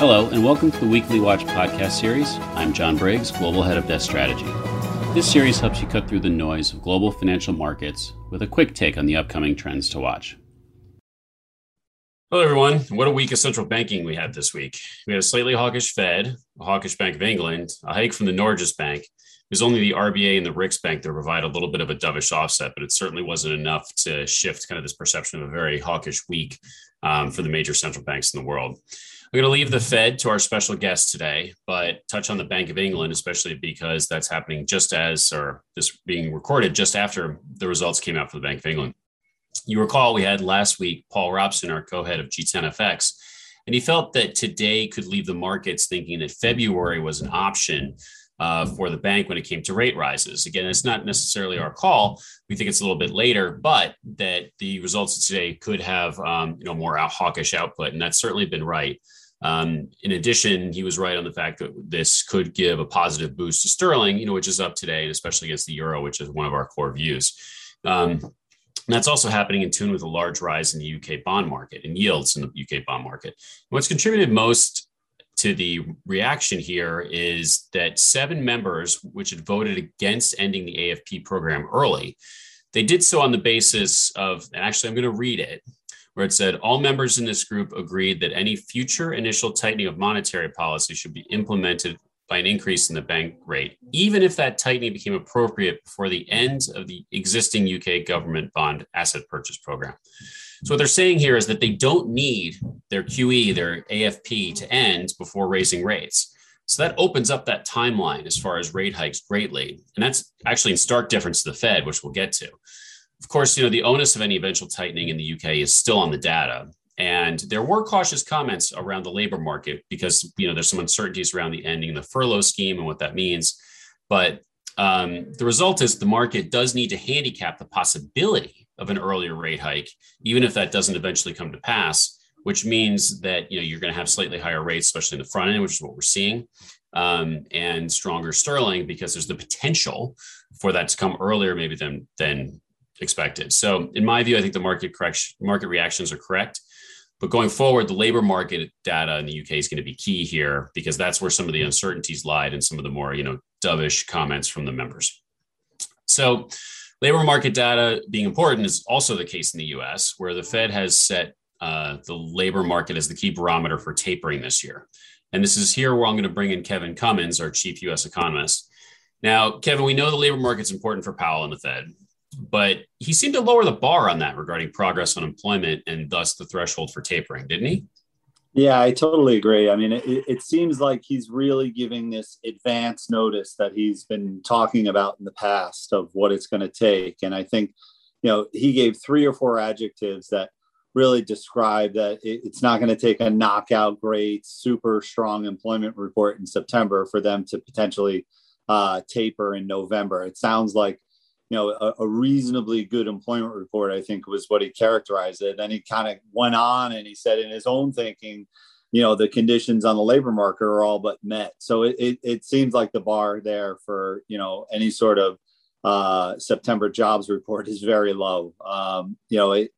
Hello, and welcome to the Weekly Watch podcast series. I'm John Briggs, Global Head of Desk Strategy. This series helps you cut through the noise of global financial markets with a quick take on the upcoming trends to watch. Hello, everyone. What a week of central banking we had this week. We had a slightly hawkish Fed, a hawkish Bank of England, a hike from the Norges Bank. It was only the RBA and the Riksbank that provide a little bit of a dovish offset, but it certainly wasn't enough to shift kind of this perception of a very hawkish week um, for the major central banks in the world. I'm going to leave the Fed to our special guest today, but touch on the Bank of England, especially because that's happening just as, or this being recorded just after the results came out for the Bank of England. You recall we had last week Paul Robson, our co head of G10FX, and he felt that today could leave the markets thinking that February was an option uh, for the bank when it came to rate rises. Again, it's not necessarily our call. We think it's a little bit later, but that the results today could have um, you know more hawkish output, and that's certainly been right. Um, in addition, he was right on the fact that this could give a positive boost to sterling, you know, which is up today, and especially against the euro, which is one of our core views. Um, that's also happening in tune with a large rise in the UK bond market and yields in the UK bond market. What's contributed most to the reaction here is that seven members, which had voted against ending the AFP program early, they did so on the basis of, and actually, I'm going to read it where it said all members in this group agreed that any future initial tightening of monetary policy should be implemented by an increase in the bank rate, even if that tightening became appropriate before the end of the existing UK government bond asset purchase program. So, what they're saying here is that they don't need their QE, their AFP to end before raising rates. So, that opens up that timeline as far as rate hikes greatly. And that's actually in stark difference to the Fed, which we'll get to. Of course, you know, the onus of any eventual tightening in the UK is still on the data. And there were cautious comments around the labor market because, you know, there's some uncertainties around the ending of the furlough scheme and what that means. But um, the result is the market does need to handicap the possibility of an earlier rate hike, even if that doesn't eventually come to pass, which means that, you know, you're going to have slightly higher rates, especially in the front end, which is what we're seeing, um, and stronger sterling because there's the potential for that to come earlier maybe than, than expected. So, in my view, I think the market correction, market reactions are correct. But going forward, the labor market data in the UK is going to be key here because that's where some of the uncertainties lied and some of the more, you know, dovish comments from the members. So, labor market data being important is also the case in the US, where the Fed has set uh, the labor market as the key barometer for tapering this year. And this is here where I'm going to bring in Kevin Cummins, our chief US economist. Now, Kevin, we know the labor market's important for Powell and the Fed, but he seemed to lower the bar on that regarding progress on employment and thus the threshold for tapering, didn't he? Yeah, I totally agree. I mean, it, it seems like he's really giving this advance notice that he's been talking about in the past of what it's going to take. And I think, you know, he gave three or four adjectives that really describe that it, it's not going to take a knockout, great, super strong employment report in September for them to potentially uh, taper in November. It sounds like you know, a, a, reasonably good employment report, I think was what he characterized it. And he kind of went on and he said in his own thinking, you know, the conditions on the labor market are all but met. So it, it, it seems like the bar there for, you know, any sort of uh, September jobs report is very low. Um, you know, it,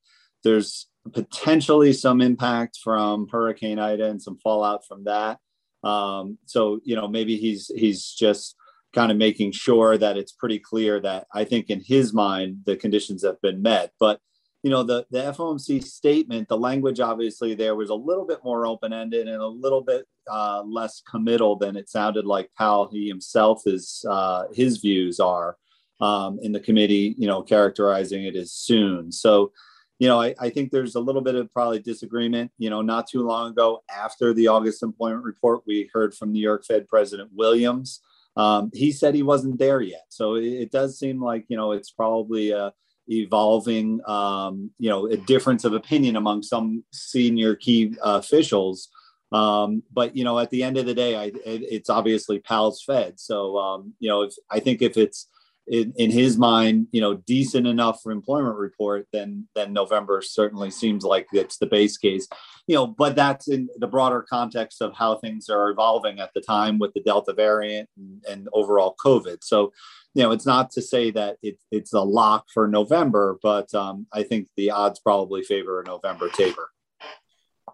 there's potentially some impact from Hurricane Ida and some fallout from that. Um, so, you know, maybe he's, he's just, kind of making sure that it's pretty clear that I think in his mind the conditions have been met. But you know the the FOMC statement, the language obviously there was a little bit more open ended and a little bit uh, less committal than it sounded like Powell he himself is uh, his views are um, in the committee. You know, characterizing it as soon. So. You know, I, I think there's a little bit of probably disagreement. You know, not too long ago, after the August employment report, we heard from New York Fed President Williams, um, he said he wasn't there yet. So it, it, does seem like, you know, it's probably a evolving, um, you know, a difference of opinion among some senior key uh, officials. Um, but, you know, at the end of the day, I, it, it's obviously Powell's Fed. So, um, you know, if I think if it's, in, in his mind, you know, decent enough for employment report, then then November certainly seems like it's the base case. You know, but that's in the broader context of how things are evolving at the time with the Delta variant and, and overall COVID. So, you know, it's not to say that it, it's a lock for November, but um, I think the odds probably favor a November taper.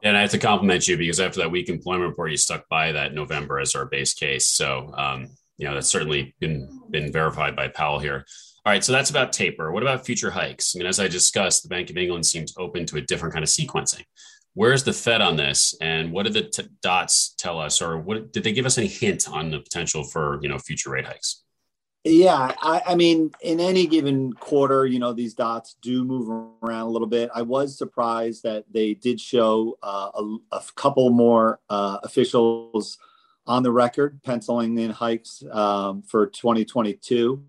And I have to compliment you because after that weak employment report, you stuck by that November as our base case. So, um, you know, that's certainly been been verified by Powell here. All right, so that's about taper. What about future hikes? I mean, as I discussed, the Bank of England seems open to a different kind of sequencing. Where's the Fed on this, and what did the t- dots tell us, or what did they give us any hint on the potential for you know future rate hikes? Yeah, I, I, mean, in any given quarter, you know, these dots do move around a little bit. I was surprised that they did show uh, a, a, couple more uh, officials on the record penciling in hikes um, for 2022.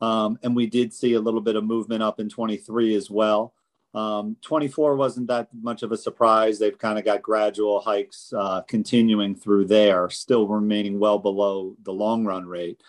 Um, and we did see a little bit of movement up in 23 as well. Um, 24 wasn't that much of a surprise. They've kind of got gradual hikes uh, continuing through there, still remaining well below the long run rate.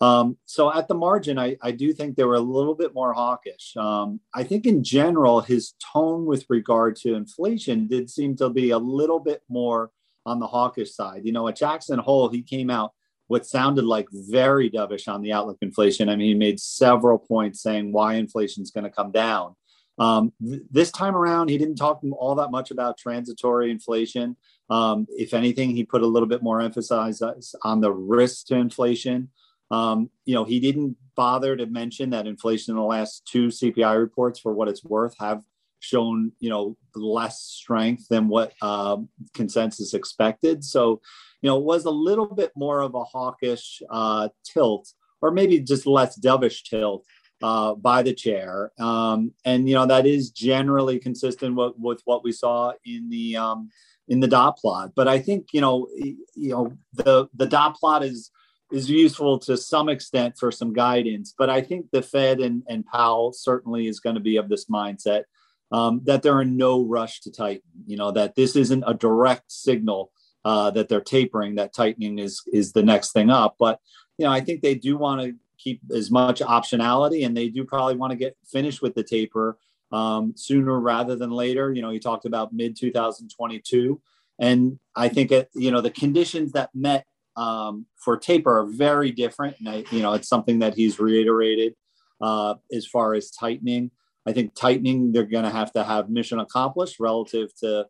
Um, so at the margin, I, I, do think they were a little bit more hawkish. Um, I think in general, his tone with regard to inflation did seem to be a little bit more on the hawkish side. You know, at Jackson Hole, he came out what sounded like very dovish on the outlook inflation. I mean, he made several points saying why inflation is going to come down. Um, th- this time around, he didn't talk all that much about transitory inflation. Um, if anything, he put a little bit more emphasis on the risk to inflation. Um, you know, he didn't bother to mention that inflation in the last two CPI reports, for what it's worth, have shown you know less strength than what um, consensus expected. So, you know, it was a little bit more of a hawkish uh, tilt, or maybe just less dovish tilt uh, by the chair. Um, and you know that is generally consistent with, with what we saw in the um, in the dot plot. But I think you know you know the the dot plot is is useful to some extent for some guidance. But I think the Fed and, and Powell certainly is going to be of this mindset um, that they're in no rush to tighten. You know that this isn't a direct signal uh, that they're tapering. That tightening is is the next thing up. But you know I think they do want to keep as much optionality, and they do probably want to get finished with the taper um, sooner rather than later. You know, he talked about mid 2022, and I think it, you know the conditions that met um, for taper are very different, and I, you know it's something that he's reiterated uh, as far as tightening. I think tightening they're going to have to have mission accomplished relative to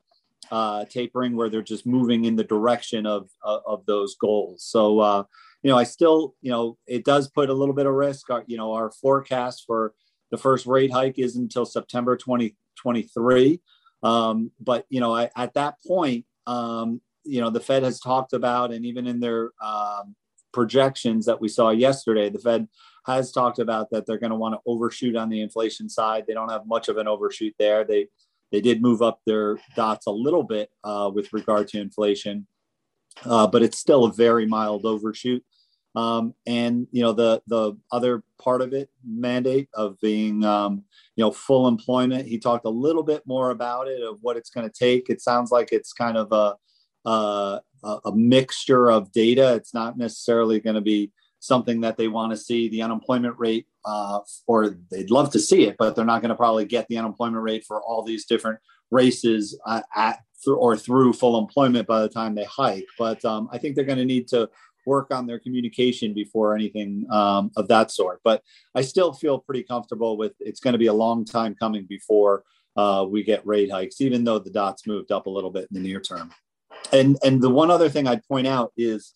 uh, tapering, where they're just moving in the direction of of, of those goals. So uh, you know, I still, you know, it does put a little bit of risk. Our, you know, our forecast for the first rate hike is until September 2023. Um, but, you know, I, at that point, um, you know, the Fed has talked about, and even in their um, projections that we saw yesterday, the Fed has talked about that they're going to want to overshoot on the inflation side. They don't have much of an overshoot there. They they did move up their dots a little bit uh, with regard to inflation, uh, but it's still a very mild overshoot. Um, and you know the the other part of it mandate of being um, you know full employment. He talked a little bit more about it of what it's going to take. It sounds like it's kind of a a, a mixture of data. It's not necessarily going to be something that they want to see the unemployment rate uh, or they'd love to see it, but they're not going to probably get the unemployment rate for all these different races uh, at or through full employment by the time they hike. But um, I think they're going to need to work on their communication before anything um, of that sort. But I still feel pretty comfortable with it's going to be a long time coming before uh, we get rate hikes, even though the dots moved up a little bit in the near term. And and the one other thing I'd point out is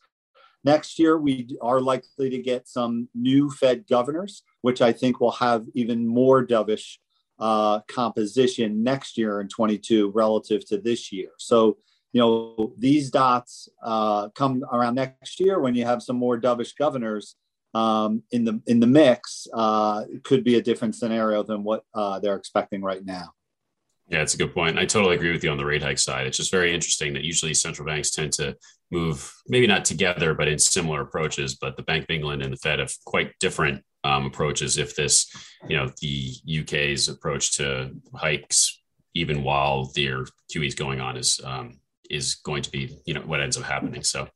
next year we are likely to get some new Fed governors, which I think will have even more dovish uh, composition next year in 22 relative to this year. So you know these dots uh, come around next year when you have some more dovish governors um, in the in the mix uh, could be a different scenario than what uh, they're expecting right now. Yeah, it's a good point. I totally agree with you on the rate hike side. It's just very interesting that usually central banks tend to move maybe not together, but in similar approaches. But the Bank of England and the Fed have quite different um, approaches. If this, you know, the UK's approach to hikes, even while their QE is going on, is um, is going to be you know what ends up happening. So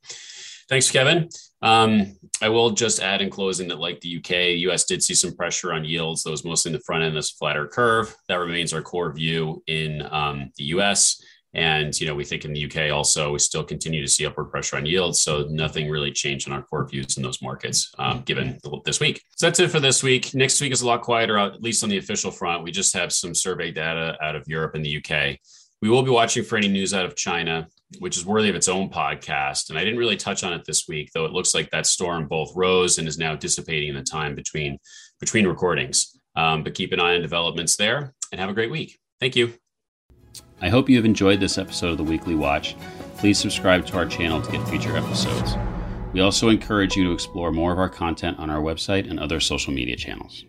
thanks, Kevin. Um, I will just add in closing that like the UK, US did see some pressure on yields. Those mostly in the front end, this flatter curve. That remains our core view in um, the US. And you know, we think in the UK also we still continue to see upward pressure on yields. So nothing really changed in our core views in those markets um, given this week. So that's it for this week. Next week is a lot quieter, at least on the official front. We just have some survey data out of Europe and the UK. We will be watching for any news out of China, which is worthy of its own podcast. And I didn't really touch on it this week, though it looks like that storm both rose and is now dissipating in the time between between recordings. Um, but keep an eye on developments there and have a great week. Thank you. I hope you have enjoyed this episode of the Weekly Watch. Please subscribe to our channel to get future episodes. We also encourage you to explore more of our content on our website and other social media channels.